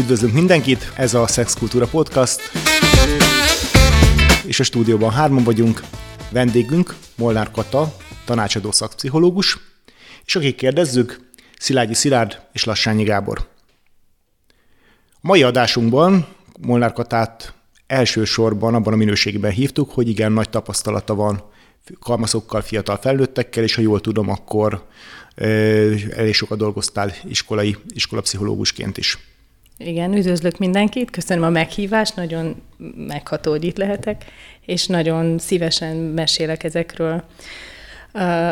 Üdvözlünk mindenkit, ez a Sex Kultúra Podcast, és a stúdióban hárman vagyunk. Vendégünk Molnár Kata, tanácsadó szakpszichológus, és akik kérdezzük, Szilágyi Szilárd és Lassányi Gábor. A mai adásunkban Molnár Katát elsősorban abban a minőségben hívtuk, hogy igen, nagy tapasztalata van kalmaszokkal, fiatal felnőttekkel, és ha jól tudom, akkor elég sokat dolgoztál iskolai, iskolapszichológusként is. Igen, üdvözlök mindenkit, köszönöm a meghívást, nagyon megható, hogy itt lehetek, és nagyon szívesen mesélek ezekről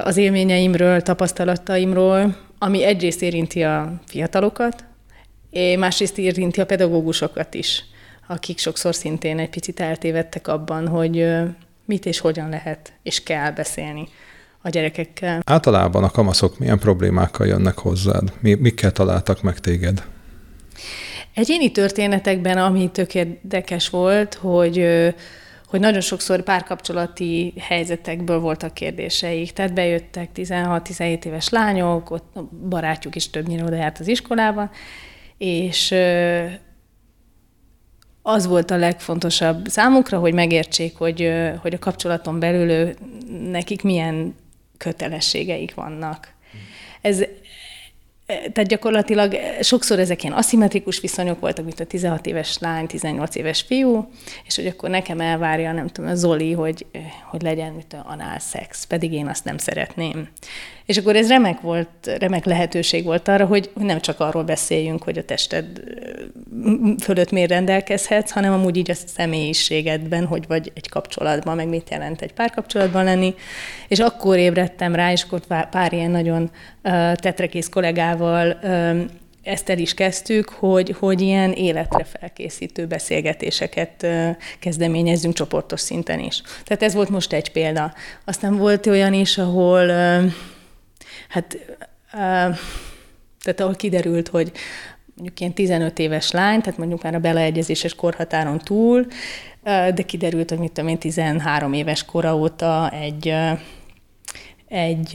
az élményeimről, tapasztalataimról, ami egyrészt érinti a fiatalokat, másrészt érinti a pedagógusokat is, akik sokszor szintén egy picit eltévedtek abban, hogy mit és hogyan lehet és kell beszélni a gyerekekkel. Általában a kamaszok milyen problémákkal jönnek hozzád? Mi, mikkel találtak meg téged? Egyéni történetekben, ami tök érdekes volt, hogy hogy nagyon sokszor párkapcsolati helyzetekből voltak kérdéseik. Tehát bejöttek 16-17 éves lányok, ott barátjuk is többnyire oda járt az iskolában, és az volt a legfontosabb számukra, hogy megértsék, hogy, hogy a kapcsolaton belül nekik milyen kötelességeik vannak. Ez, tehát gyakorlatilag sokszor ezek ilyen aszimmetrikus viszonyok voltak, mint a 16 éves lány, 18 éves fiú, és hogy akkor nekem elvárja, nem tudom, a Zoli, hogy, hogy legyen mit a anál szex, pedig én azt nem szeretném. És akkor ez remek volt, remek lehetőség volt arra, hogy nem csak arról beszéljünk, hogy a tested fölött miért rendelkezhetsz, hanem amúgy így a személyiségedben, hogy vagy egy kapcsolatban, meg mit jelent egy párkapcsolatban lenni. És akkor ébredtem rá, és akkor pár ilyen nagyon tetrekész kollégával ezt el is kezdtük, hogy, hogy ilyen életre felkészítő beszélgetéseket kezdeményezzünk csoportos szinten is. Tehát ez volt most egy példa. Aztán volt olyan is, ahol hát tehát ahol kiderült, hogy mondjuk ilyen 15 éves lány, tehát mondjuk már a beleegyezéses korhatáron túl, de kiderült, hogy mit tudom én, 13 éves kora óta egy, egy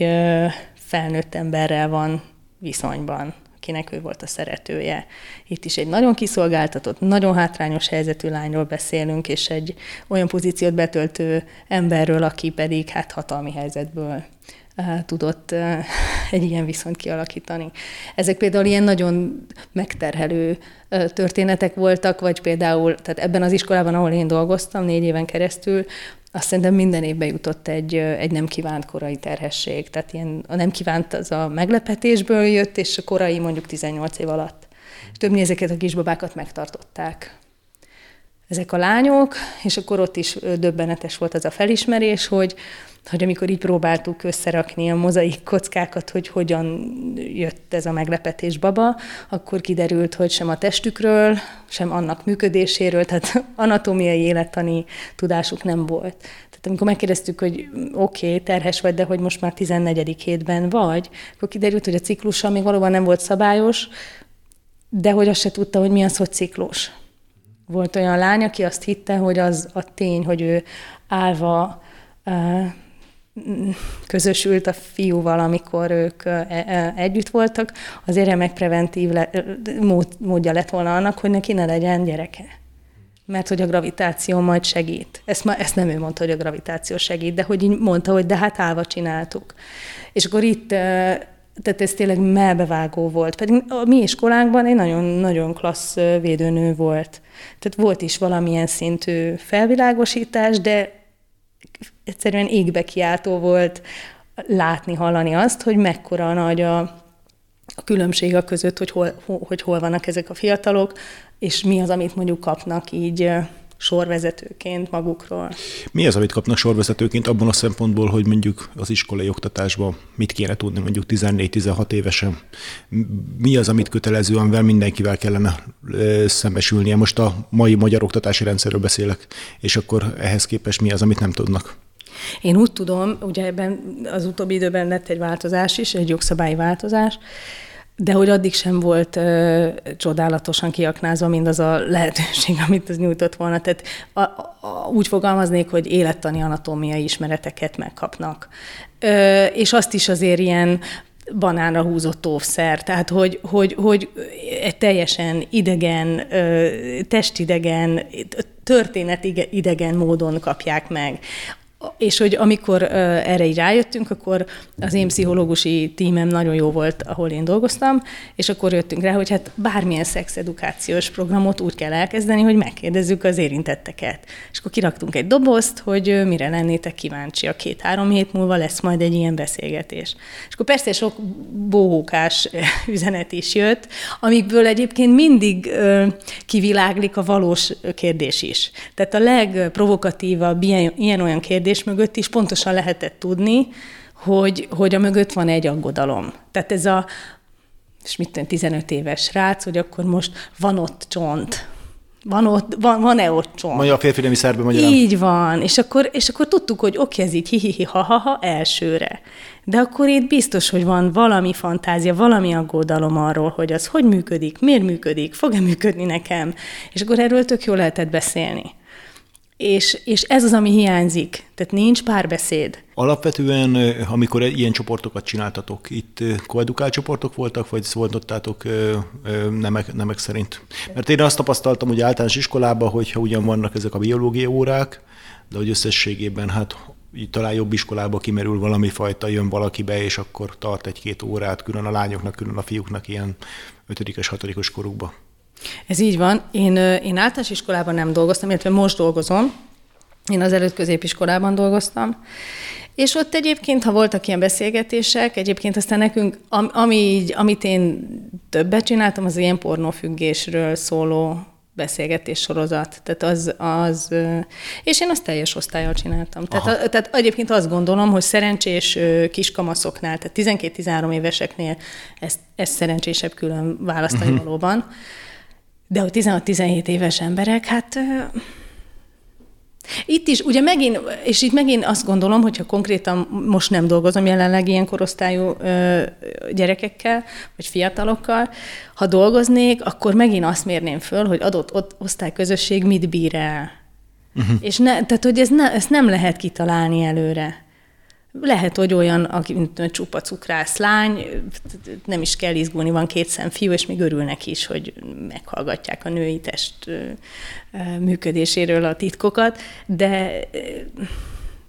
felnőtt emberrel van viszonyban, akinek ő volt a szeretője. Itt is egy nagyon kiszolgáltatott, nagyon hátrányos helyzetű lányról beszélünk, és egy olyan pozíciót betöltő emberről, aki pedig hát hatalmi helyzetből tudott egy ilyen viszonyt kialakítani. Ezek például ilyen nagyon megterhelő történetek voltak, vagy például, tehát ebben az iskolában, ahol én dolgoztam négy éven keresztül, azt szerintem minden évben jutott egy, egy nem kívánt korai terhesség. Tehát ilyen, a nem kívánt az a meglepetésből jött, és a korai mondjuk 18 év alatt. És többnyire ezeket a kisbabákat megtartották ezek a lányok, és akkor ott is döbbenetes volt az a felismerés, hogy, hogy amikor így próbáltuk összerakni a mozaik kockákat, hogy hogyan jött ez a meglepetés baba, akkor kiderült, hogy sem a testükről, sem annak működéséről, tehát anatómiai élettani tudásuk nem volt. Tehát amikor megkérdeztük, hogy oké, okay, terhes vagy, de hogy most már 14. hétben vagy, akkor kiderült, hogy a ciklusa még valóban nem volt szabályos, de hogy azt se tudta, hogy mi az, hogy ciklus. Volt olyan lány, aki azt hitte, hogy az a tény, hogy ő állva közösült a fiúval, amikor ők e, e, együtt voltak, azért remek preventív le, mód, módja lett volna annak, hogy neki ne legyen gyereke. Mert hogy a gravitáció majd segít. Ezt, ma, ezt nem ő mondta, hogy a gravitáció segít, de hogy így mondta, hogy de hát állva csináltuk. És akkor itt tehát ez tényleg melbevágó volt. Pedig a mi iskolánkban egy nagyon-nagyon klassz védőnő volt. Tehát volt is valamilyen szintű felvilágosítás, de egyszerűen égbe kiáltó volt látni, hallani azt, hogy mekkora nagy a, a különbség a között, hogy hol, hogy hol vannak ezek a fiatalok, és mi az, amit mondjuk kapnak így sorvezetőként magukról. Mi az, amit kapnak sorvezetőként abban a szempontból, hogy mondjuk az iskolai oktatásban mit kéne tudni mondjuk 14-16 évesen? Mi az, amit kötelezően amivel mindenkivel kellene szembesülnie? Most a mai magyar oktatási rendszerről beszélek, és akkor ehhez képest mi az, amit nem tudnak? Én úgy tudom, ugye ebben az utóbbi időben lett egy változás is, egy jogszabályi változás, de hogy addig sem volt ö, csodálatosan kiaknázva mindaz a lehetőség, amit az nyújtott volna. Tehát a, a, úgy fogalmaznék, hogy élettani anatómiai ismereteket megkapnak. Ö, és azt is azért ilyen banánra húzott óvszer, tehát hogy, hogy, hogy egy teljesen idegen, testidegen, történet idegen módon kapják meg és hogy amikor erre így rájöttünk, akkor az én pszichológusi tímem nagyon jó volt, ahol én dolgoztam, és akkor jöttünk rá, hogy hát bármilyen szexedukációs programot úgy kell elkezdeni, hogy megkérdezzük az érintetteket. És akkor kiraktunk egy dobozt, hogy mire lennétek kíváncsi. A két-három hét múlva lesz majd egy ilyen beszélgetés. És akkor persze sok bohókás üzenet is jött, amikből egyébként mindig kiviláglik a valós kérdés is. Tehát a legprovokatívabb ilyen olyan kérdés, kérdés mögött is pontosan lehetett tudni, hogy, hogy a mögött van egy aggodalom. Tehát ez a, és mit tudom, 15 éves rác, hogy akkor most van ott csont, van ott, van, van-e ott csont? Magyar férfi nemi szerbe magyarán. Így van, és akkor, és akkor tudtuk, hogy oké, ez így hihihi, ha-ha-ha elsőre. De akkor itt biztos, hogy van valami fantázia, valami aggodalom arról, hogy az hogy működik, miért működik, fog-e működni nekem, és akkor erről tök jól lehetett beszélni. És, és ez az, ami hiányzik. Tehát nincs párbeszéd. Alapvetően, amikor ilyen csoportokat csináltatok, itt koedukált csoportok voltak, vagy szóltottátok nemek, nemek szerint? Mert én azt tapasztaltam, hogy általános iskolában, hogyha ugyan vannak ezek a biológia órák, de hogy összességében hát talán jobb iskolába kimerül valami fajta, jön valaki be, és akkor tart egy-két órát, külön a lányoknak, külön a fiúknak ilyen ötödikes, hatodikos korukba. Ez így van. Én, én általános iskolában nem dolgoztam, illetve most dolgozom. Én az előtt középiskolában dolgoztam. És ott egyébként, ha voltak ilyen beszélgetések, egyébként aztán nekünk, ami így, amit én többet csináltam, az ilyen pornófüggésről szóló beszélgetés sorozat. Tehát az, az, és én azt teljes osztályjal csináltam. Tehát, a, tehát egyébként azt gondolom, hogy szerencsés kiskamaszoknál, tehát 12-13 éveseknél ezt, ezt szerencsésebb külön választani uh-huh. valóban. De hogy 16-17 éves emberek, hát itt is, ugye megint, és itt megint azt gondolom, hogyha konkrétan most nem dolgozom jelenleg ilyen korosztályú ö, gyerekekkel, vagy fiatalokkal, ha dolgoznék, akkor megint azt mérném föl, hogy adott ott osztályközösség mit bír el. Uh-huh. És ne, tehát, hogy ez ne, ezt nem lehet kitalálni előre. Lehet, hogy olyan, aki mint csupa cukrász lány, nem is kell izgulni, van két szem fiú, és még örülnek is, hogy meghallgatják a női test működéséről a titkokat, de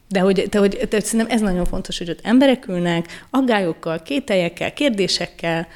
de hogy, de hogy de szerintem ez nagyon fontos, hogy ott emberek ülnek, aggályokkal, kételjekkel, kérdésekkel,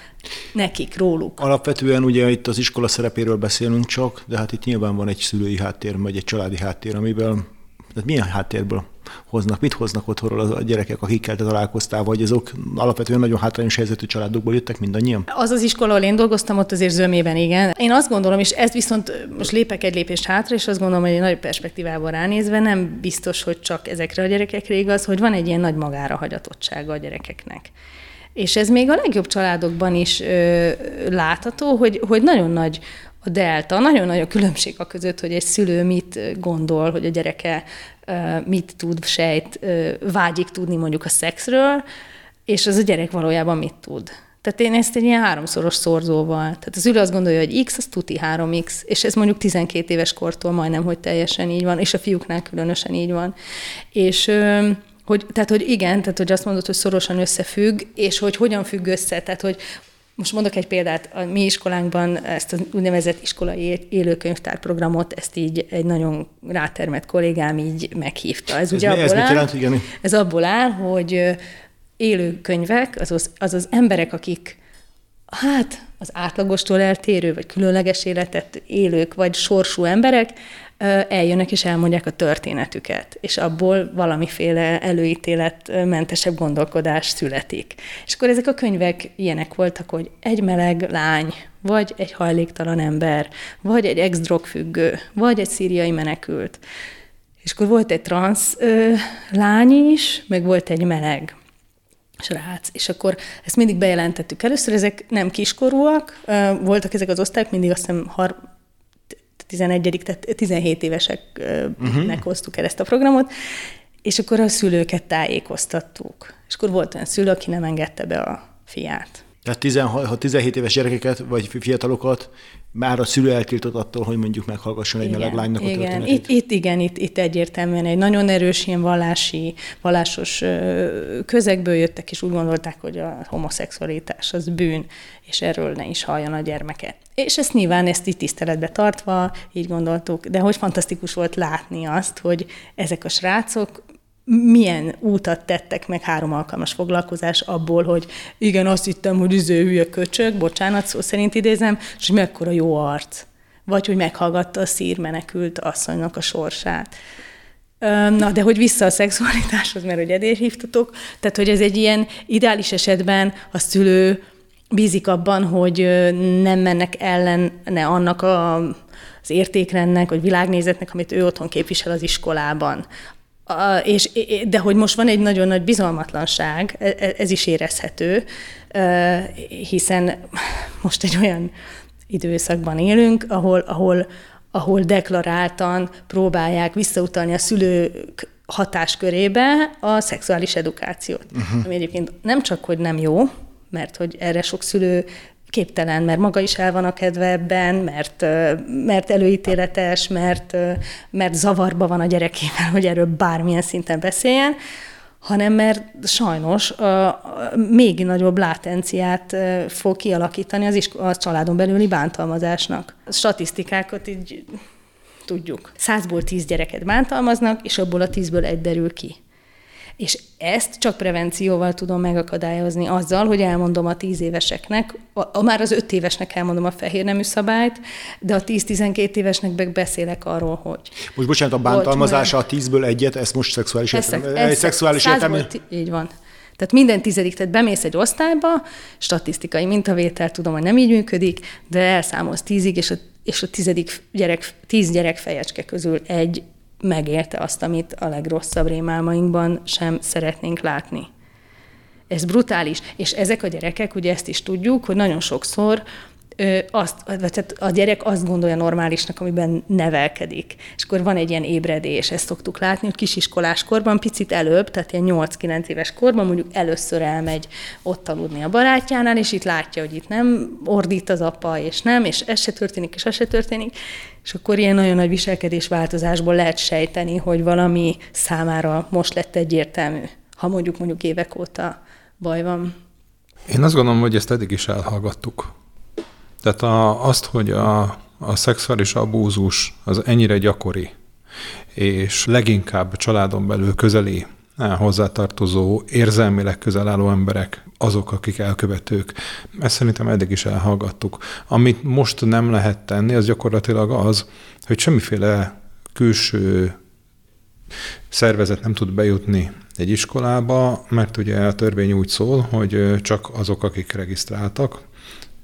nekik, róluk. Alapvetően ugye itt az iskola szerepéről beszélünk csak, de hát itt nyilván van egy szülői háttér, vagy egy családi háttér, amiben, tehát milyen háttérből hoznak, mit hoznak otthonról a gyerekek, akikkel te találkoztál, vagy azok alapvetően nagyon hátrányos helyzetű családokból jöttek mindannyian? Az az iskola, ahol én dolgoztam, ott azért zömében igen. Én azt gondolom, és ez viszont most lépek egy lépést hátra, és azt gondolom, hogy egy nagy perspektívával ránézve nem biztos, hogy csak ezekre a gyerekekre igaz, hogy van egy ilyen nagy magára hagyatottsága a gyerekeknek. És ez még a legjobb családokban is ö, látható, hogy, hogy nagyon nagy delta, nagyon nagy a különbség a között, hogy egy szülő mit gondol, hogy a gyereke mit tud, sejt, vágyik tudni mondjuk a szexről, és az a gyerek valójában mit tud. Tehát én ezt egy ilyen háromszoros szorzóval. Tehát az ülő azt gondolja, hogy X, az tuti 3X, és ez mondjuk 12 éves kortól majdnem, hogy teljesen így van, és a fiúknál különösen így van. És hogy, tehát, hogy igen, tehát, hogy azt mondod, hogy szorosan összefügg, és hogy hogyan függ össze, tehát, hogy most mondok egy példát, a mi iskolánkban ezt az úgynevezett iskolai élőkönyvtárprogramot, ezt így egy nagyon rátermett kollégám így meghívta. Ez, ez ugye mi, abból ez áll, jelent, igen? Ez abból áll, hogy élőkönyvek, azaz, azaz emberek, akik hát az átlagostól eltérő, vagy különleges életet élők, vagy sorsú emberek, eljönnek és elmondják a történetüket, és abból valamiféle előítéletmentesebb gondolkodás születik. És akkor ezek a könyvek ilyenek voltak, hogy egy meleg lány, vagy egy hajléktalan ember, vagy egy ex-drogfüggő, vagy egy szíriai menekült. És akkor volt egy transz ö, lány is, meg volt egy meleg srác. És akkor ezt mindig bejelentettük először, ezek nem kiskorúak, voltak ezek az osztályok, mindig azt hiszem 11 tehát 17 éveseknek uh-huh. hoztuk el ezt a programot, és akkor a szülőket tájékoztattuk. És akkor volt olyan szülő, aki nem engedte be a fiát. Tehát 16, ha 17 éves gyerekeket vagy fiatalokat már a szülő eltiltott attól, hogy mondjuk meghallgasson egy meleg lánynak igen. a történetét. Itt, itt igen, itt, itt egyértelműen egy nagyon erős ilyen vallási, vallásos közegből jöttek, és úgy gondolták, hogy a homoszexualitás az bűn, és erről ne is halljon a gyermeke. És ezt nyilván ezt így tiszteletbe tartva, így gondoltuk, de hogy fantasztikus volt látni azt, hogy ezek a srácok milyen útat tettek meg három alkalmas foglalkozás abból, hogy igen, azt hittem, hogy üző hülye köcsög, bocsánat, szó szerint idézem, és hogy mekkora jó arc. Vagy hogy meghallgatta a szírmenekült asszonynak a sorsát. Na, de hogy vissza a szexualitáshoz, mert hogy edér hívtatok, tehát hogy ez egy ilyen ideális esetben a szülő bízik abban, hogy nem mennek ellene annak a, az értékrendnek, vagy világnézetnek, amit ő otthon képvisel az iskolában. És, de hogy most van egy nagyon nagy bizalmatlanság, e, e, ez is érezhető, hiszen most egy olyan időszakban élünk, ahol, ahol, ahol deklaráltan próbálják visszautalni a szülők hatáskörébe a szexuális edukációt. Uh-huh. Ami egyébként nem csak, hogy nem jó, mert hogy erre sok szülő képtelen, mert maga is el van a kedve ebben, mert, mert előítéletes, mert, mert zavarba van a gyerekével, hogy erről bármilyen szinten beszéljen, hanem mert sajnos még nagyobb látenciát fog kialakítani az isko- a családon belüli bántalmazásnak. A statisztikákat így tudjuk. Százból tíz gyereket bántalmaznak, és abból a tízből egy derül ki. És ezt csak prevencióval tudom megakadályozni azzal, hogy elmondom a tíz éveseknek, a, a már az öt évesnek elmondom a fehér nemű szabályt, de a 10-12 évesnek meg beszélek arról, hogy... Most bocsánat, a bántalmazása a tízből egyet, ez most szexuális értelme. Egy szexuális értelme. Így van. Tehát minden tizedik, tehát bemész egy osztályba, statisztikai mintavétel, tudom, hogy nem így működik, de elszámolsz tízig, és a, és a tizedik gyerek, tíz gyerek fejecske közül egy megélte azt, amit a legrosszabb rémálmainkban sem szeretnénk látni. Ez brutális. És ezek a gyerekek, ugye ezt is tudjuk, hogy nagyon sokszor azt, tehát a gyerek azt gondolja normálisnak, amiben nevelkedik. És akkor van egy ilyen ébredés, ezt szoktuk látni, hogy kisiskolás korban, picit előbb, tehát ilyen 8-9 éves korban mondjuk először elmegy ott aludni a barátjánál, és itt látja, hogy itt nem ordít az apa, és nem, és ez se történik, és ez se történik, és akkor ilyen nagyon nagy viselkedés változásból lehet sejteni, hogy valami számára most lett egyértelmű, ha mondjuk mondjuk évek óta baj van. Én azt gondolom, hogy ezt eddig is elhallgattuk. Tehát a, azt, hogy a, a szexuális abúzus az ennyire gyakori, és leginkább családon belül közeli hozzátartozó, érzelmileg közel álló emberek azok, akik elkövetők. Ezt szerintem eddig is elhallgattuk. Amit most nem lehet tenni, az gyakorlatilag az, hogy semmiféle külső szervezet nem tud bejutni egy iskolába, mert ugye a törvény úgy szól, hogy csak azok, akik regisztráltak,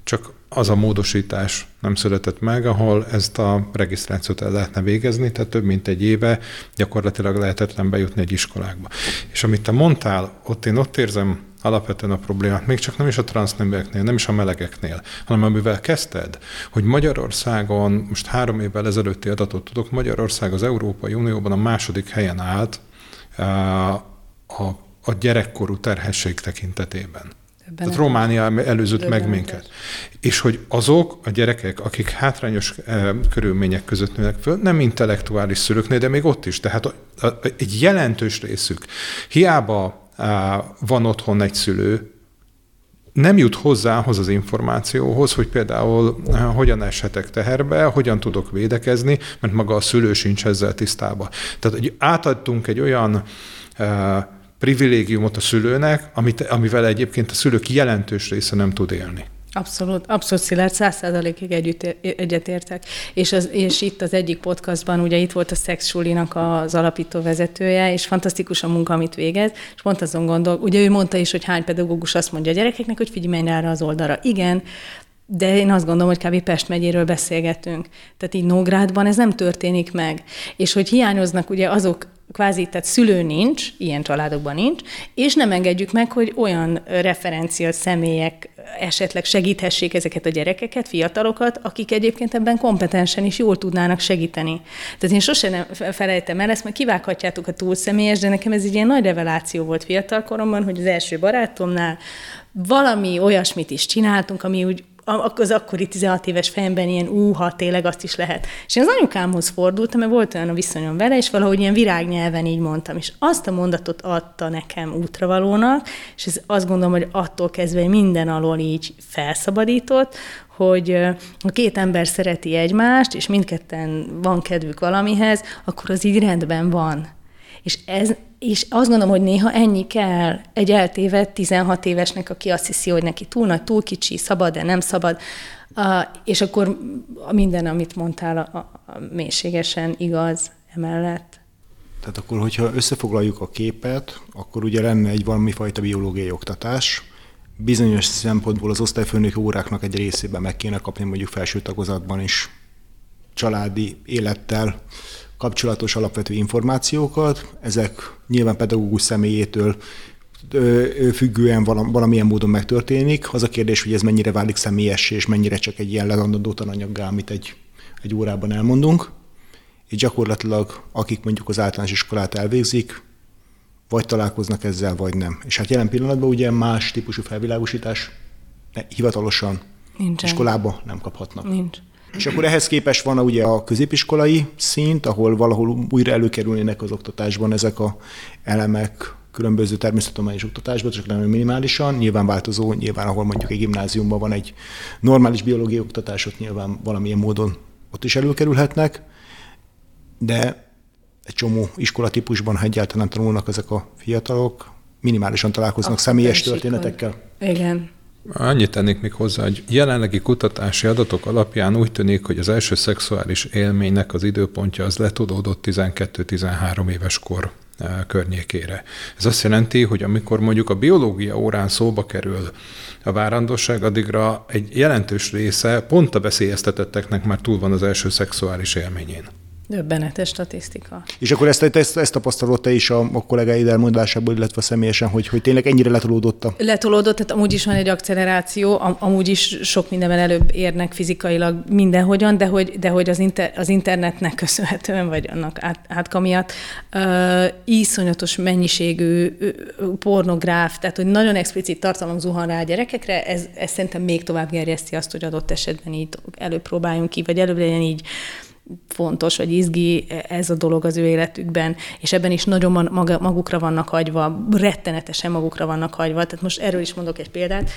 csak az a módosítás nem született meg, ahol ezt a regisztrációt el lehetne végezni, tehát több mint egy éve gyakorlatilag lehetetlen bejutni egy iskolákba. És amit te mondtál, ott én ott érzem alapvetően a problémát, még csak nem is a transzneműeknél, nem is a melegeknél, hanem amivel kezdted, hogy Magyarországon, most három évvel ezelőtti adatot tudok, Magyarország az Európai Unióban a második helyen állt a, a gyerekkorú terhesség tekintetében. Tehát Románia előzött meg minket. És hogy azok a gyerekek, akik hátrányos eh, körülmények között nőnek föl, nem intellektuális szülőknél, de még ott is. Tehát a, a, egy jelentős részük. Hiába van otthon egy szülő, nem jut hozzá ahhoz az információhoz, hogy például hogyan eshetek teherbe, hogyan tudok védekezni, mert maga a szülő sincs ezzel tisztában. Tehát hogy átadtunk egy olyan eh, privilégiumot a szülőnek, amit, amivel egyébként a szülők jelentős része nem tud élni. Abszolút, abszolút szilárd, száz százalékig együtt, egyetértek. És, az, és itt az egyik podcastban, ugye itt volt a Sex Sulinak az alapító vezetője, és fantasztikus a munka, amit végez, és pont azon gondol, ugye ő mondta is, hogy hány pedagógus azt mondja a gyerekeknek, hogy figyelj, menj erre az oldalra. Igen, de én azt gondolom, hogy kb. Pest megyéről beszélgetünk. Tehát így Nógrádban ez nem történik meg. És hogy hiányoznak ugye azok kvázi, tehát szülő nincs, ilyen családokban nincs, és nem engedjük meg, hogy olyan referencia személyek esetleg segíthessék ezeket a gyerekeket, fiatalokat, akik egyébként ebben kompetensen is jól tudnának segíteni. Tehát én sosem nem felejtem el ezt, mert kivághatjátok a túl személyes, de nekem ez egy ilyen nagy reveláció volt fiatalkoromban, hogy az első barátomnál valami olyasmit is csináltunk, ami úgy az akkori 16 éves fejemben ilyen úha, tényleg azt is lehet. És én az anyukámhoz fordultam, mert volt olyan a viszonyom vele, és valahogy ilyen virágnyelven így mondtam, és azt a mondatot adta nekem útravalónak, és ez azt gondolom, hogy attól kezdve minden alól így felszabadított, hogy ha két ember szereti egymást, és mindketten van kedvük valamihez, akkor az így rendben van. És, ez, és azt gondolom, hogy néha ennyi kell egy eltévedt 16 évesnek, aki azt hiszi, hogy neki túl nagy, túl kicsi, szabad, de nem szabad. Uh, és akkor minden, amit mondtál, a, a mélységesen igaz emellett. Tehát akkor, hogyha összefoglaljuk a képet, akkor ugye lenne egy valami fajta biológiai oktatás, bizonyos szempontból az osztályfőnök óráknak egy részében meg kéne kapni mondjuk felső tagozatban is családi élettel kapcsolatos alapvető információkat, ezek nyilván pedagógus személyétől függően valamilyen módon megtörténik. Az a kérdés, hogy ez mennyire válik személyes, és mennyire csak egy ilyen lelandó tananyaggá, amit egy, egy órában elmondunk. És gyakorlatilag, akik mondjuk az általános iskolát elvégzik, vagy találkoznak ezzel, vagy nem. És hát jelen pillanatban ugye más típusú felvilágosítás hivatalosan Nincsen. iskolába nem kaphatnak. Nincs. És akkor ehhez képest van ugye a középiskolai szint, ahol valahol újra előkerülnének az oktatásban ezek a elemek, különböző természettudományos oktatásban, csak nagyon minimálisan, nyilván változó, nyilván ahol mondjuk egy gimnáziumban van egy normális biológiai oktatás, ott nyilván valamilyen módon ott is előkerülhetnek, de egy csomó iskolatípusban, ha egyáltalán tanulnak ezek a fiatalok, minimálisan találkoznak Akkor személyes történetekkel. Igen. Annyit tennék még hozzá, hogy jelenlegi kutatási adatok alapján úgy tűnik, hogy az első szexuális élménynek az időpontja az letudódott 12-13 éves kor eh, környékére. Ez azt jelenti, hogy amikor mondjuk a biológia órán szóba kerül a várandosság, addigra egy jelentős része pont a veszélyeztetetteknek már túl van az első szexuális élményén. Döbbenetes statisztika. És akkor ezt, ezt, ezt tapasztalod te is a, a kollégáid elmondásából, illetve személyesen, hogy, hogy tényleg ennyire letolódott a... Letolódott, tehát amúgy is van egy akceleráció, am, amúgy is sok mindenben előbb érnek fizikailag mindenhogyan, de hogy, de hogy az, inter, az internetnek köszönhetően, vagy annak át, átka miatt uh, iszonyatos mennyiségű pornográf, tehát hogy nagyon explicit tartalom zuhan rá a gyerekekre, ez, ez szerintem még tovább gerjeszti azt, hogy adott esetben így előpróbáljunk ki, vagy előbb legyen így fontos, vagy izgi ez a dolog az ő életükben, és ebben is nagyon magukra vannak hagyva, rettenetesen magukra vannak hagyva. Tehát most erről is mondok egy példát,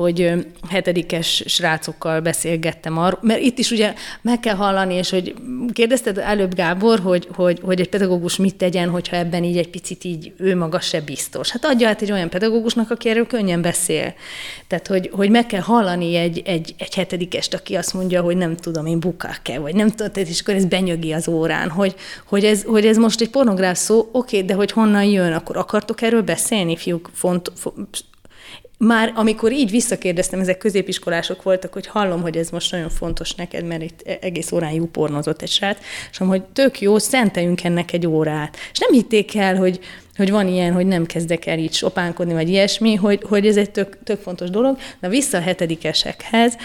hogy hetedikes srácokkal beszélgettem arról, mert itt is ugye meg kell hallani, és hogy kérdezted előbb Gábor, hogy, hogy, hogy egy pedagógus mit tegyen, hogyha ebben így egy picit így ő maga se biztos. Hát adja át egy olyan pedagógusnak, aki erről könnyen beszél. Tehát, hogy, hogy meg kell hallani egy, egy, egy hetedikest, aki azt mondja, hogy nem tudom, én bukák kell, vagy nem tudom, és akkor ez benyögi az órán, hogy, hogy, ez, hogy ez most egy pornográf szó, oké, de hogy honnan jön, akkor akartok erről beszélni, fiúk, font, font már amikor így visszakérdeztem, ezek középiskolások voltak, hogy hallom, hogy ez most nagyon fontos neked, mert itt e- egész órán jó pornozott egy srác, és hogy tök jó, szenteljünk ennek egy órát. És nem hitték el, hogy, hogy van ilyen, hogy nem kezdek el így sopánkodni, vagy ilyesmi, hogy, hogy ez egy tök, tök fontos dolog. De vissza a hetedikesekhez,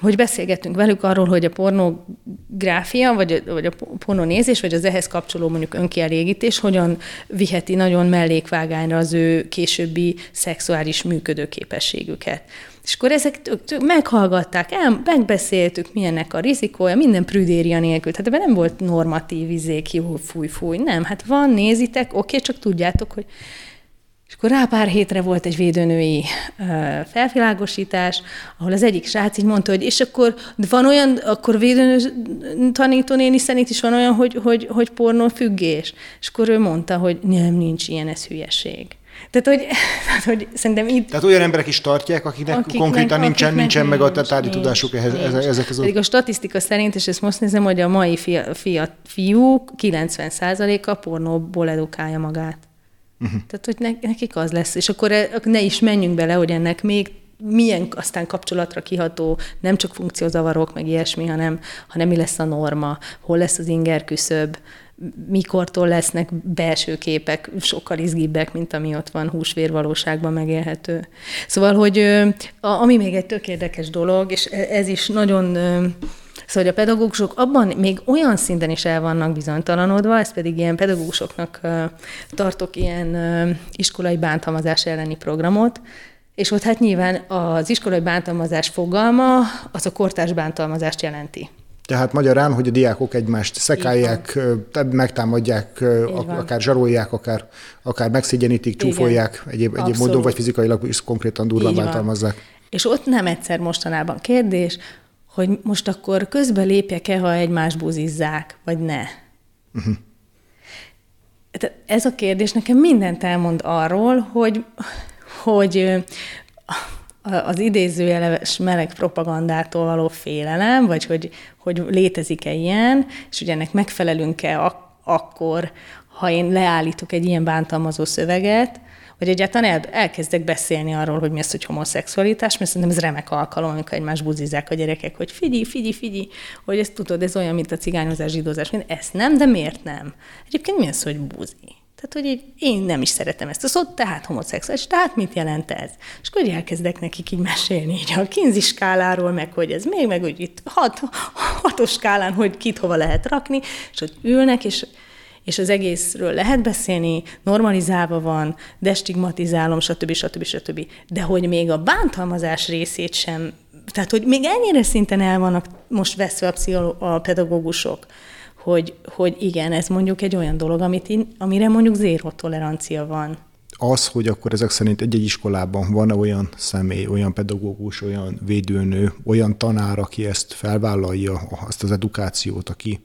hogy beszélgettünk velük arról, hogy a pornográfia, vagy a, vagy a pornonézés, vagy az ehhez kapcsoló mondjuk önkielégítés hogyan viheti nagyon mellékvágányra az ő későbbi szexuális működőképességüket. És akkor ezek tök, tök meghallgatták, el, megbeszéltük, milyennek a rizikója, minden prüdéria nélkül. Tehát ebben nem volt normatív izék, jó, fúj, fúj. Nem, hát van, nézitek, oké, csak tudjátok, hogy akkor rá pár hétre volt egy védőnői felvilágosítás, ahol az egyik srác így mondta, hogy és akkor van olyan, akkor védőnő tanítónéni szerint is van olyan, hogy, hogy, hogy pornó függés. És akkor ő mondta, hogy nem, nincs ilyen, ez hülyeség. Tehát, hogy, tehát, hogy szerintem itt... Tehát olyan emberek is tartják, akiknek, akiknek konkrétan nincsen, nincsen meg a tárgyi tudásuk ehhez, nincs. ezek az... Pedig a statisztika szerint, és ezt most nézem, hogy a mai fia, fia, fiúk 90%-a pornóból edukálja magát. Uh-huh. Tehát, hogy nekik az lesz. És akkor e, ne is menjünk bele, hogy ennek még milyen aztán kapcsolatra kiható, nem csak funkciózavarok, meg ilyesmi, hanem, hanem mi lesz a norma, hol lesz az inger küszöb, mikortól lesznek belső képek sokkal izgibbek, mint ami ott van húsvérvalóságban megélhető. Szóval, hogy ami még egy tök érdekes dolog, és e, ez is nagyon Szóval, hogy a pedagógusok abban még olyan szinten is el vannak bizonytalanodva, ezt pedig ilyen pedagógusoknak tartok ilyen iskolai bántalmazás elleni programot, és ott hát nyilván az iskolai bántalmazás fogalma az a kortárs bántalmazást jelenti. Tehát magyarán, hogy a diákok egymást szekálják, megtámadják, akár zsarolják, akár, akár megszégyenítik, csúfolják, egyéb, egyéb módon, vagy fizikailag is konkrétan durván bántalmazzák. És ott nem egyszer mostanában kérdés, hogy most akkor közbe lépjek-e, ha egymás buzizzák, vagy ne. Uh-huh. Ez a kérdés nekem mindent elmond arról, hogy, hogy az idézőjeles meleg propagandától való félelem, vagy hogy, hogy létezik-e ilyen, és hogy ennek megfelelünk-e ak- akkor, ha én leállítok egy ilyen bántalmazó szöveget, vagy egyáltalán el, elkezdek beszélni arról, hogy mi az, hogy homoszexualitás, mert szerintem ez remek alkalom, amikor egymás buzizák a gyerekek, hogy figyelj, figyelj, figyelj, hogy ezt tudod, ez olyan, mint a cigányozás, zsidózás, mint ezt nem, de miért nem? Egyébként mi az, hogy buzi? Tehát, hogy így, én nem is szeretem ezt a szót, tehát homoszexuális, tehát mit jelent ez? És akkor elkezdek nekik így mesélni így a kinzi skáláról, meg hogy ez még, meg hogy itt hat, hatos skálán, hogy kit hova lehet rakni, és ott ülnek, és és az egészről lehet beszélni, normalizálva van, destigmatizálom, stb. stb. stb. De hogy még a bántalmazás részét sem, tehát hogy még ennyire szinten el vannak most veszve a, pszicholó- a pedagógusok, hogy, hogy igen, ez mondjuk egy olyan dolog, amit in, amire mondjuk zéró tolerancia van. Az, hogy akkor ezek szerint egy-egy iskolában van olyan személy, olyan pedagógus, olyan védőnő, olyan tanár, aki ezt felvállalja, azt az edukációt, aki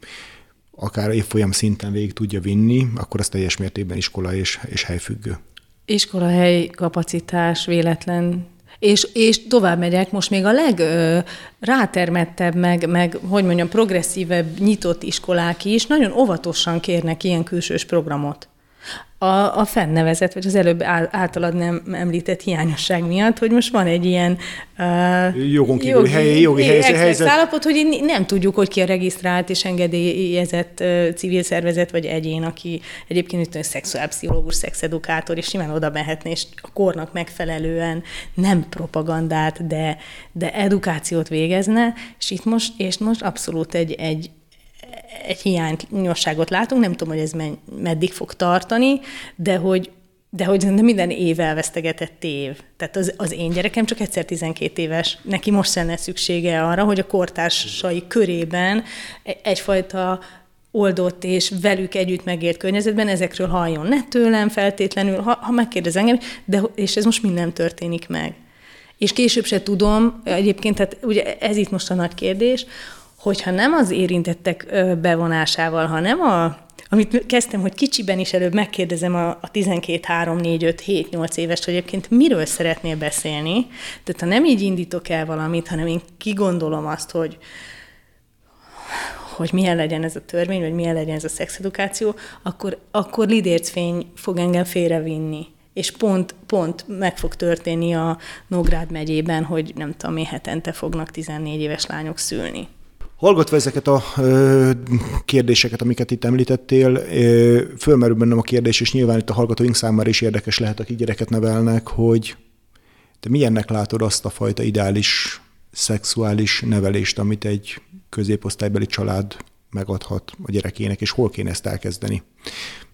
akár évfolyam szinten végig tudja vinni, akkor az teljes mértékben iskola és, és helyfüggő. Iskolahely kapacitás véletlen és, és tovább megyek, most még a legrátermettebb, meg, meg, hogy mondjam, progresszívebb, nyitott iskolák is nagyon óvatosan kérnek ilyen külsős programot a, a fennnevezett, vagy az előbb általad nem említett hiányosság miatt, hogy most van egy ilyen uh, jogon kívüli helyi, jogi helyzet, helyzet. állapot, hogy nem tudjuk, hogy ki a regisztrált és engedélyezett uh, civil szervezet vagy egyén, aki egyébként egy szexuálpszichológus, szexedukátor, és simán oda mehetne, és a kornak megfelelően nem propagandát, de, de edukációt végezne, és itt most, és most abszolút egy, egy egy hiányosságot látunk, nem tudom, hogy ez meddig fog tartani, de hogy de hogy nem minden év elvesztegetett év. Tehát az, az én gyerekem csak egyszer 12 éves, neki most lenne szüksége arra, hogy a kortársai körében e-, egyfajta oldott és velük együtt megért környezetben ezekről halljon. Ne tőlem feltétlenül, ha, ha megkérdez engem, de, és ez most minden történik meg. És később se tudom, egyébként, tehát ugye ez itt most a nagy kérdés, hogyha nem az érintettek bevonásával, hanem a, amit kezdtem, hogy kicsiben is előbb megkérdezem a, a 12, 3, 4, 5, 7, 8 éves, hogy egyébként miről szeretnél beszélni. Tehát ha nem így indítok el valamit, hanem én kigondolom azt, hogy, hogy milyen legyen ez a törvény, vagy milyen legyen ez a szexedukáció, akkor, akkor lidércfény fog engem félrevinni. És pont, pont meg fog történni a Nógrád megyében, hogy nem tudom, mi hetente fognak 14 éves lányok szülni. Hallgatva ezeket a ö, kérdéseket, amiket itt említettél, ö, fölmerül bennem a kérdés, és nyilván itt a hallgatóink számára is érdekes lehet, akik gyereket nevelnek, hogy te milyennek látod azt a fajta ideális szexuális nevelést, amit egy középosztálybeli család megadhat a gyerekének, és hol kéne ezt elkezdeni.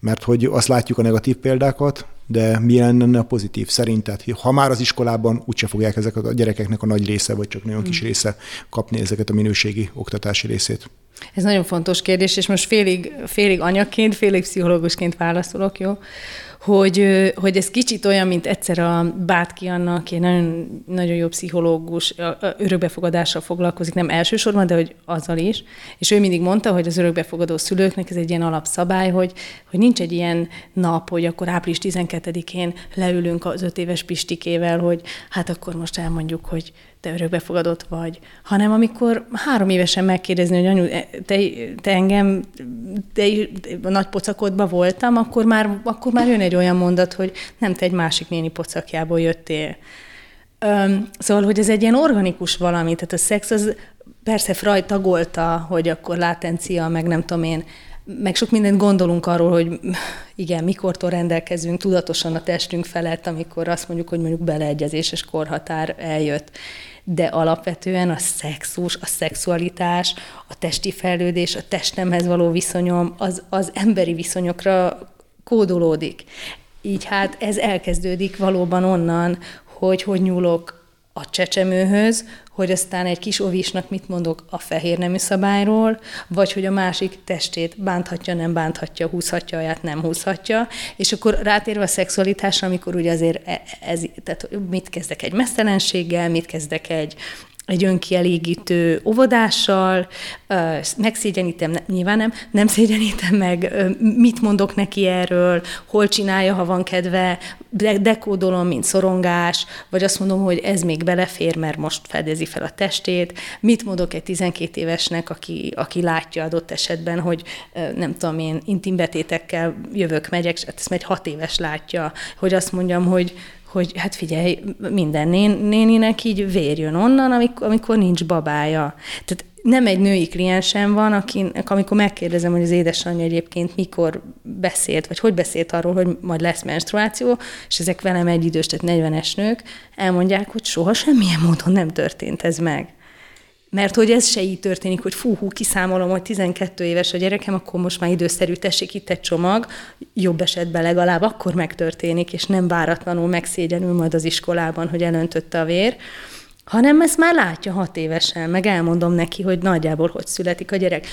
Mert hogy azt látjuk a negatív példákat, de mi lenne a pozitív szerinted? Ha már az iskolában úgyse fogják ezek a gyerekeknek a nagy része, vagy csak nagyon kis hmm. része kapni ezeket a minőségi oktatási részét. Ez nagyon fontos kérdés, és most félig, félig anyaként, félig pszichológusként válaszolok, jó? Hogy, hogy ez kicsit olyan, mint egyszer a Bátki Anna, aki nagyon, nagyon jó pszichológus, örökbefogadással foglalkozik, nem elsősorban, de hogy azzal is. És ő mindig mondta, hogy az örökbefogadó szülőknek ez egy ilyen alapszabály, hogy, hogy nincs egy ilyen nap, hogy akkor április 12-én leülünk az öt éves Pistikével, hogy hát akkor most elmondjuk, hogy te örökbefogadott vagy, hanem amikor három évesen megkérdezni, hogy anyu, te, te engem, te, a nagy pocakodba voltam, akkor már, akkor már jön egy olyan mondat, hogy nem te egy másik néni pocakjából jöttél. Öm, szóval, hogy ez egy ilyen organikus valami, tehát a szex az persze Freud tagolta, hogy akkor látencia, meg nem tudom én, meg sok mindent gondolunk arról, hogy igen, mikortól rendelkezünk tudatosan a testünk felett, amikor azt mondjuk, hogy mondjuk beleegyezéses korhatár eljött. De alapvetően a szexus, a szexualitás, a testi fejlődés, a testemhez való viszonyom, az, az emberi viszonyokra kódolódik. Így hát ez elkezdődik valóban onnan, hogy hogy nyúlok a csecsemőhöz, hogy aztán egy kis ovisnak mit mondok a fehér nemű szabályról, vagy hogy a másik testét bánthatja, nem bánthatja, húzhatja, aját nem húzhatja, és akkor rátérve a szexualitásra, amikor ugye azért e, ez, tehát mit kezdek egy mesztelenséggel, mit kezdek egy, egy önkielégítő óvodással, megszégyenítem, nyilván nem, nem szégyenítem meg, mit mondok neki erről, hol csinálja, ha van kedve, dekódolom, mint szorongás, vagy azt mondom, hogy ez még belefér, mert most fedezi fel a testét, mit mondok egy 12 évesnek, aki, aki látja adott esetben, hogy nem tudom én, intimbetétekkel jövök, megyek, ezt egy hat éves látja, hogy azt mondjam, hogy hogy hát figyelj, minden nén, néninek így vérjön onnan, amikor, amikor nincs babája. Tehát nem egy női kliensem van, akinek, amikor megkérdezem, hogy az édesanyja egyébként mikor beszélt, vagy hogy beszélt arról, hogy majd lesz menstruáció, és ezek velem egy idős, tehát 40-es nők, elmondják, hogy soha semmilyen módon nem történt ez meg. Mert hogy ez se így történik, hogy fú, kiszámolom, hogy 12 éves a gyerekem, akkor most már időszerű, tessék itt egy csomag, jobb esetben legalább akkor megtörténik, és nem váratlanul megszégyenül majd az iskolában, hogy elöntötte a vér, hanem ezt már látja hat évesen, meg elmondom neki, hogy nagyjából hogy születik a gyerek.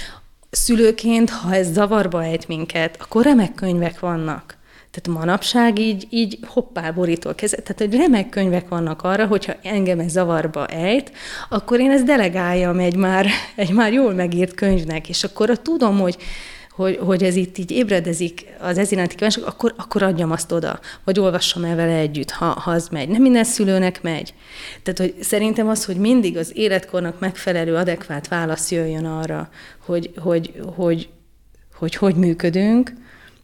Szülőként, ha ez zavarba ejt minket, akkor remek könyvek vannak. Tehát manapság így, így hoppá borítól kezdve, tehát hogy remek könyvek vannak arra, hogyha engem ez zavarba ejt, akkor én ezt delegáljam egy már, egy már jól megírt könyvnek, és akkor tudom, hogy hogy, hogy ez itt így ébredezik az ez iránti kíváncsiak, akkor, akkor adjam azt oda, vagy olvassam el vele együtt, ha, ha az megy. Nem minden szülőnek megy. Tehát, hogy szerintem az, hogy mindig az életkornak megfelelő, adekvát válasz jöjjön arra, hogy hogy, hogy, hogy, hogy működünk,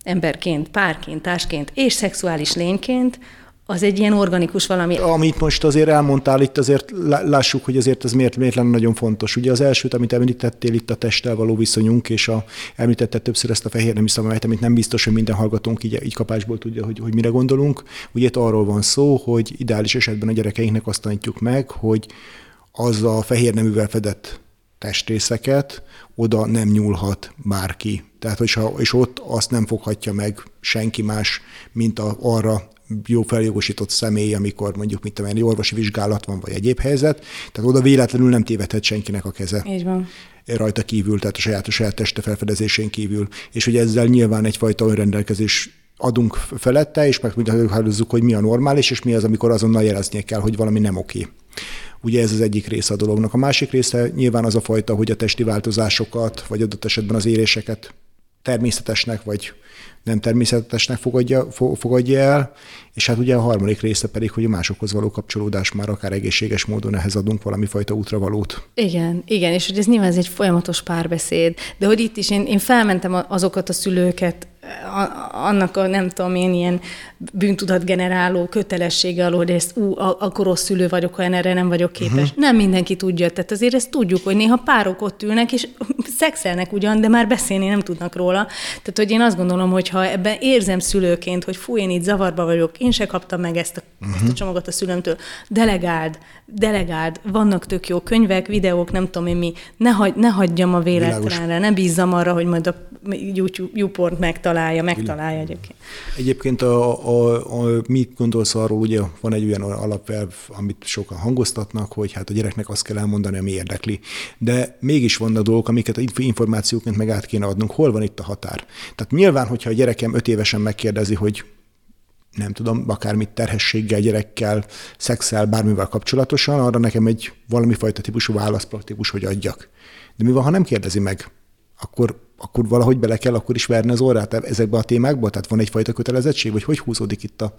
emberként, párként, társként és szexuális lényként, az egy ilyen organikus valami. Amit most azért elmondtál, itt azért lássuk, hogy azért ez miért, miért lenne nagyon fontos. Ugye az elsőt, amit említettél, itt a testtel való viszonyunk, és a, említette többször ezt a fehér nemű szabályt, amit nem biztos, hogy minden hallgatónk így, így kapásból tudja, hogy, hogy mire gondolunk. Ugye itt arról van szó, hogy ideális esetben a gyerekeinknek azt tanítjuk meg, hogy az a fehér neművel fedett testrészeket, oda nem nyúlhat bárki. Tehát, hogyha, és ott azt nem foghatja meg senki más, mint a, arra jó feljogosított személy, amikor mondjuk, mit tudom, egy orvosi vizsgálat van, vagy egyéb helyzet. Tehát oda véletlenül nem tévedhet senkinek a keze. Így van rajta kívül, tehát a saját, a saját teste felfedezésén kívül. És hogy ezzel nyilván egyfajta önrendelkezés adunk felette, és meghatározzuk, hogy mi a normális, és mi az, amikor azonnal jeleznie kell, hogy valami nem oké. Ugye ez az egyik része a dolognak. A másik része nyilván az a fajta, hogy a testi változásokat, vagy adott esetben az éréseket természetesnek, vagy nem természetesnek fogadja, fogadja el, és hát ugye a harmadik része pedig, hogy a másokhoz való kapcsolódás már akár egészséges módon ehhez adunk valami fajta útravalót. Igen, igen, és hogy ez nyilván ez egy folyamatos párbeszéd, de hogy itt is én, én felmentem azokat a szülőket, annak a nem tudom én ilyen bűntudat generáló kötelessége alól, hogy ezt ú, akkor rossz szülő vagyok, ha én erre nem vagyok képes. Uh-huh. Nem mindenki tudja, tehát azért ezt tudjuk, hogy néha párok ott ülnek, és szexelnek ugyan, de már beszélni nem tudnak róla. Tehát, hogy én azt gondolom, hogy ha ebben érzem szülőként, hogy fú, én itt zavarba vagyok, én se kaptam meg ezt a, uh-huh. ezt a csomagot a szülőmtől, delegáld, delegáld, vannak tök jó könyvek, videók, nem tudom én mi, ne, hagy, ne hagyjam a véletlenre, ne bízzam arra, hogy majd a YouTube, YouPorn megtalálja, megtalálja egyébként. Egyébként a, a, a, mit gondolsz arról, ugye van egy olyan alapelv, amit sokan hangoztatnak, hogy hát a gyereknek azt kell elmondani, ami érdekli. De mégis vannak dolgok, amiket információként meg át kéne adnunk. Hol van itt a határ? Tehát nyilván, hogyha a gyerekem öt évesen megkérdezi, hogy nem tudom, akármit terhességgel, gyerekkel, szexel, bármivel kapcsolatosan, arra nekem egy valami fajta típusú válasz praktikus, hogy adjak. De mi van, ha nem kérdezi meg? Akkor akkor valahogy bele kell akkor is verni az orrát ezekbe a témákba? Tehát van egyfajta kötelezettség, vagy hogy húzódik itt a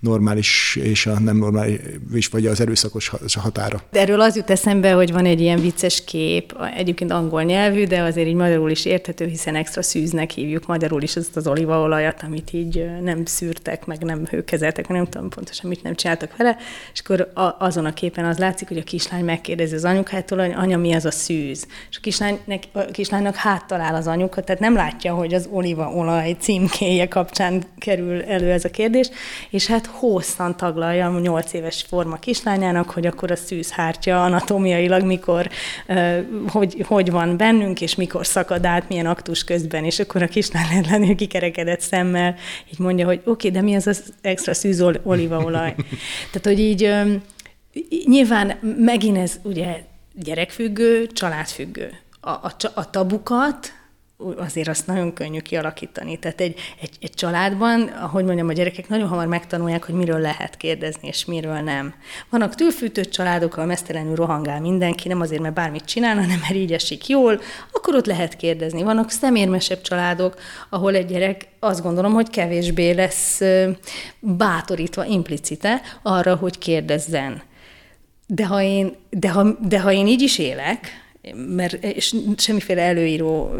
normális és a nem normális, vagy az erőszakos határa? Erről az jut eszembe, hogy van egy ilyen vicces kép, egyébként angol nyelvű, de azért így magyarul is érthető, hiszen extra szűznek hívjuk magyarul is azt az olívaolajat, amit így nem szűrtek, meg nem hőkezeltek, nem tudom pontosan mit nem csináltak vele, és akkor azon a képen az látszik, hogy a kislány megkérdezi az anyukától, hogy anya, mi az a szűz? És a, kislánynek, a kislánynak háttal áll az anyuk, tanulmányokat, tehát nem látja, hogy az olívaolaj címkéje kapcsán kerül elő ez a kérdés, és hát hosszan taglalja a nyolc éves forma kislányának, hogy akkor a szűzhártya anatómiailag mikor, hogy, hogy van bennünk, és mikor szakad át, milyen aktus közben, és akkor a kislány lenni kikerekedett szemmel, így mondja, hogy oké, okay, de mi az az extra szűz olívaolaj? tehát, hogy így nyilván megint ez ugye gyerekfüggő, családfüggő. A, a, a tabukat azért azt nagyon könnyű kialakítani. Tehát egy, egy, egy családban, ahogy mondjam, a gyerekek nagyon hamar megtanulják, hogy miről lehet kérdezni, és miről nem. Vannak tűlfűtött családok, ahol mesztelenül rohangál mindenki, nem azért, mert bármit csinál, hanem mert így esik jól, akkor ott lehet kérdezni. Vannak szemérmesebb családok, ahol egy gyerek azt gondolom, hogy kevésbé lesz bátorítva implicite arra, hogy kérdezzen. De ha én, de ha, de ha én így is élek, mert és semmiféle előíró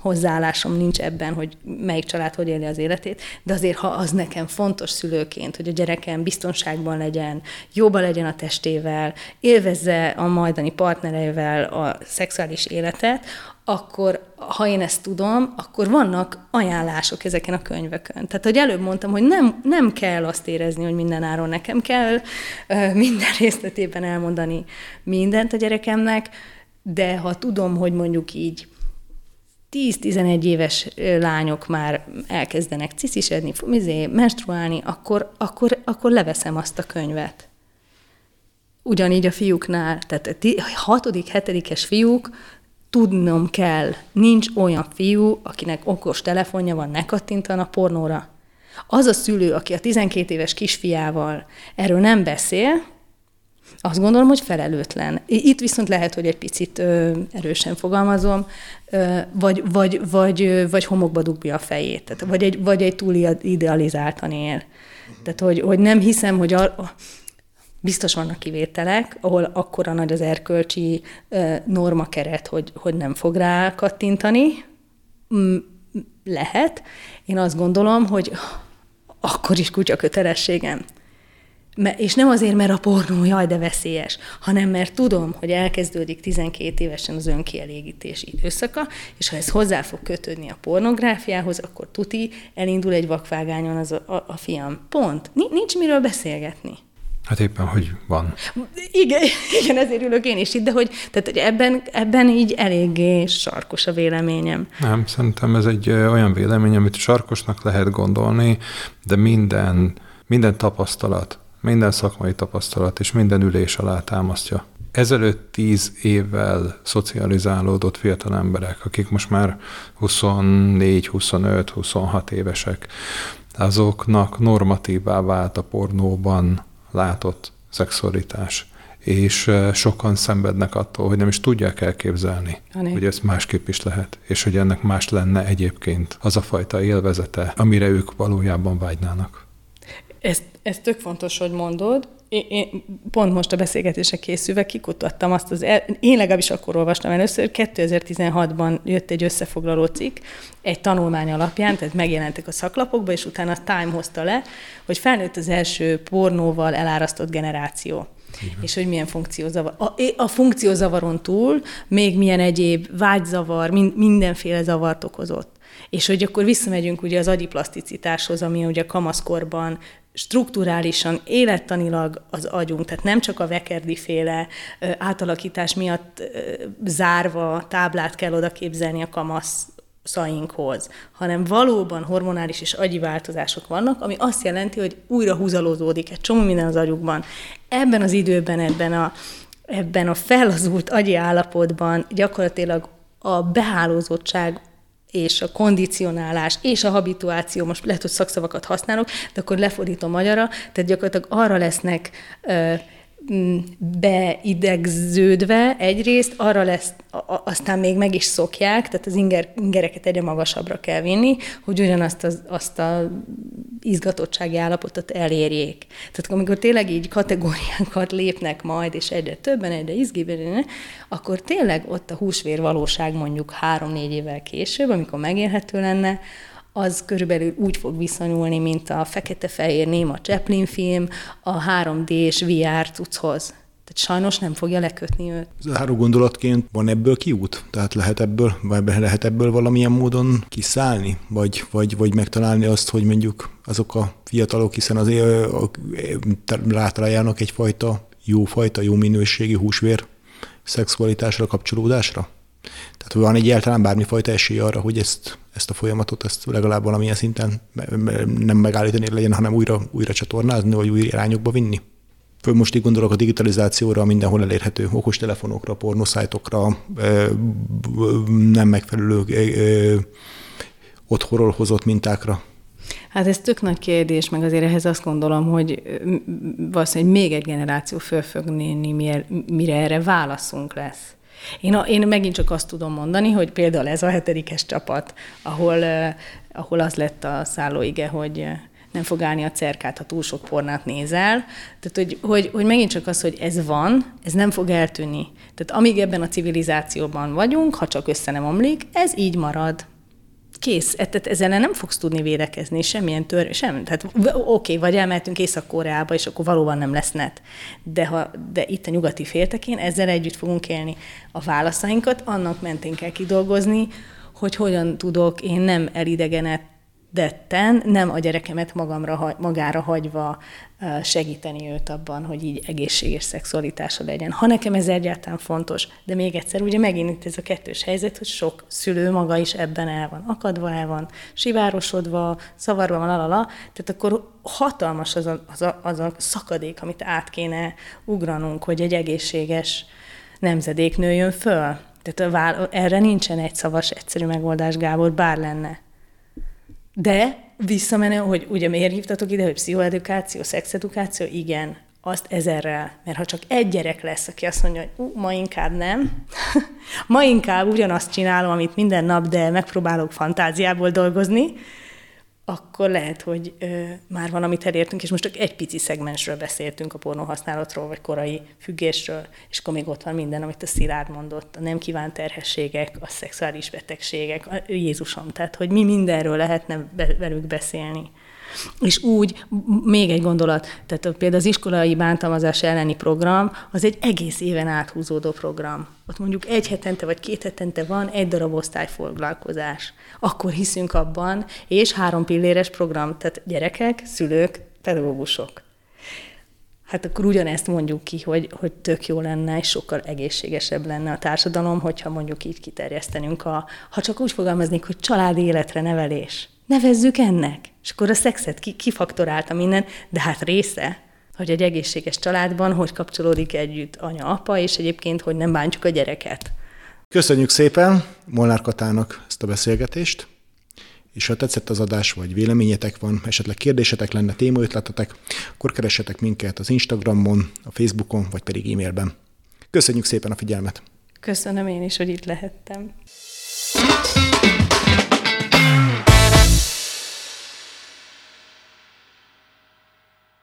hozzáállásom nincs ebben, hogy melyik család hogy éli az életét, de azért, ha az nekem fontos szülőként, hogy a gyerekem biztonságban legyen, jóban legyen a testével, élvezze a majdani partnereivel a szexuális életet, akkor ha én ezt tudom, akkor vannak ajánlások ezeken a könyvekön. Tehát, hogy előbb mondtam, hogy nem, nem kell azt érezni, hogy minden áron nekem kell minden részletében elmondani mindent a gyerekemnek, de ha tudom, hogy mondjuk így 10-11 éves lányok már elkezdenek ciszisedni, izé, menstruálni, akkor, akkor, akkor leveszem azt a könyvet. Ugyanígy a fiúknál, tehát a hatodik, hetedikes fiúk, tudnom kell, nincs olyan fiú, akinek okos telefonja van, ne kattintan a pornóra. Az a szülő, aki a 12 éves kisfiával erről nem beszél, azt gondolom, hogy felelőtlen. Itt viszont lehet, hogy egy picit ö, erősen fogalmazom, ö, vagy, vagy, vagy, vagy homokba dugja a fejét, tehát, vagy, egy, vagy egy túl idealizáltan él. Tehát, hogy, hogy nem hiszem, hogy a, biztos vannak kivételek, ahol akkora nagy az erkölcsi ö, keret, hogy, hogy nem fog rá kattintani. Lehet. Én azt gondolom, hogy akkor is kutya kötelességem és nem azért, mert a pornó jaj, de veszélyes, hanem mert tudom, hogy elkezdődik 12 évesen az önkielégítés időszaka, és ha ez hozzá fog kötődni a pornográfiához, akkor tuti, elindul egy vakvágányon az a, a, a fiam. Pont. Nincs miről beszélgetni. Hát éppen, hogy van. Igen, igen, ezért ülök én is itt, de hogy, tehát, hogy ebben, ebben így eléggé sarkos a véleményem. Nem, szerintem ez egy olyan vélemény, amit sarkosnak lehet gondolni, de minden, minden tapasztalat, minden szakmai tapasztalat és minden ülés alá támasztja. Ezelőtt tíz évvel szocializálódott fiatal emberek, akik most már 24, 25, 26 évesek, azoknak normatívá vált a pornóban látott szexualitás és sokan szenvednek attól, hogy nem is tudják elképzelni, Ani. hogy ez másképp is lehet, és hogy ennek más lenne egyébként az a fajta élvezete, amire ők valójában vágynának. Ez, ez tök fontos, hogy mondod. Én, én pont most a beszélgetésre készülve kikutattam azt az, el, én legalábbis akkor olvastam először, 2016-ban jött egy összefoglaló cikk, egy tanulmány alapján, tehát megjelentek a szaklapokba, és utána a Time hozta le, hogy felnőtt az első pornóval elárasztott generáció. Igen. és hogy milyen funkciózavar. A, a funkciózavaron túl még milyen egyéb vágyzavar, mind, mindenféle zavart okozott. És hogy akkor visszamegyünk ugye az agyiplaszticitáshoz, ami ugye kamaszkorban strukturálisan, élettanilag az agyunk, tehát nem csak a vekerdi féle átalakítás miatt zárva táblát kell oda képzelni a kamasz szainkhoz, hanem valóban hormonális és agyi változások vannak, ami azt jelenti, hogy újra húzalózódik egy csomó minden az agyukban. Ebben az időben, ebben a, ebben a fellazult agyi állapotban gyakorlatilag a behálózottság és a kondicionálás, és a habituáció, most lehet, hogy szakszavakat használok, de akkor lefordítom magyarra, tehát gyakorlatilag arra lesznek beidegződve egyrészt, arra lesz, aztán még meg is szokják, tehát az inger, ingereket egyre magasabbra kell vinni, hogy ugyanazt az, azt a izgatottsági állapotot elérjék. Tehát amikor tényleg így kategóriákat lépnek majd, és egyre többen, egyre izgiben, akkor tényleg ott a húsvér valóság mondjuk három-négy évvel később, amikor megélhető lenne, az körülbelül úgy fog viszonyulni, mint a fekete-fehér néma Chaplin film a 3D-s VR cucchoz. Tehát sajnos nem fogja lekötni őt. Záró gondolatként van ebből kiút? Tehát lehet ebből, vagy lehet ebből valamilyen módon kiszállni? Vagy, vagy, vagy megtalálni azt, hogy mondjuk azok a fiatalok, hiszen az rátaláljanak egyfajta jófajta, jó minőségi húsvér szexualitásra, kapcsolódásra? Tehát van egyáltalán bármifajta esély arra, hogy ezt, ezt a folyamatot ezt legalább valamilyen szinten nem megállítani legyen, hanem újra, újra csatornázni, vagy új irányokba vinni? Föl most így gondolok a digitalizációra, mindenhol elérhető okostelefonokra, pornoszájtokra, nem megfelelő otthonról hozott mintákra. Hát ez tök nagy kérdés, meg azért ehhez azt gondolom, hogy valószínűleg még egy generáció föl fog néni, mire erre válaszunk lesz. Én, a, én megint csak azt tudom mondani, hogy például ez a hetedikes csapat, ahol, ahol az lett a szállóige, hogy nem fog állni a cerkát, ha túl sok pornát nézel. Tehát, hogy, hogy, hogy megint csak az, hogy ez van, ez nem fog eltűnni. Tehát amíg ebben a civilizációban vagyunk, ha csak össze nem omlik, ez így marad. Kész. E, tehát ezzel nem fogsz tudni védekezni, semmilyen tör, sem. Tehát oké, okay, vagy elmehetünk Észak-Koreába, és akkor valóban nem lesz net. De, ha, de itt a nyugati féltekén ezzel együtt fogunk élni. A válaszainkat annak mentén kell kidolgozni, hogy hogyan tudok én nem elidegenet detten, nem a gyerekemet magamra, magára hagyva segíteni őt abban, hogy így egészséges szexualitása legyen. Ha nekem ez egyáltalán fontos, de még egyszer, ugye megint itt ez a kettős helyzet, hogy sok szülő maga is ebben el van akadva, el van sivárosodva, szavarva van, alala, tehát akkor hatalmas az a, az, a, az a szakadék, amit át kéne ugranunk, hogy egy egészséges nemzedék nőjön föl. Tehát a erre nincsen egy szavas, egyszerű megoldás, Gábor, bár lenne. De visszamenő, hogy ugye miért hívtatok ide, hogy pszichoedukáció, szexedukáció, igen, azt ezerrel. Mert ha csak egy gyerek lesz, aki azt mondja, hogy ma inkább nem, ma inkább ugyanazt csinálom, amit minden nap, de megpróbálok fantáziából dolgozni, akkor lehet, hogy ö, már van, amit elértünk, és most csak egy pici szegmensről beszéltünk a pornóhasználatról, vagy korai függésről, és akkor még ott van minden, amit a Szilárd mondott, a nem kívánt terhességek, a szexuális betegségek, a Jézusom, tehát hogy mi mindenről lehetne velük beszélni. És úgy, még egy gondolat, tehát például az iskolai bántalmazás elleni program, az egy egész éven áthúzódó program. Ott mondjuk egy hetente vagy két hetente van egy darab osztályfoglalkozás. Akkor hiszünk abban, és három pilléres program, tehát gyerekek, szülők, pedagógusok. Hát akkor ugyanezt mondjuk ki, hogy, hogy tök jó lenne, és sokkal egészségesebb lenne a társadalom, hogyha mondjuk így kiterjesztenünk a, ha csak úgy fogalmaznék, hogy családi életre nevelés nevezzük ennek. És akkor a szexet ki, kifaktorálta minden, de hát része, hogy egy egészséges családban hogy kapcsolódik együtt anya, apa, és egyébként, hogy nem bántjuk a gyereket. Köszönjük szépen Molnár Katának ezt a beszélgetést, és ha tetszett az adás, vagy véleményetek van, esetleg kérdésetek lenne, témaötletetek, akkor keressetek minket az Instagramon, a Facebookon, vagy pedig e-mailben. Köszönjük szépen a figyelmet! Köszönöm én is, hogy itt lehettem.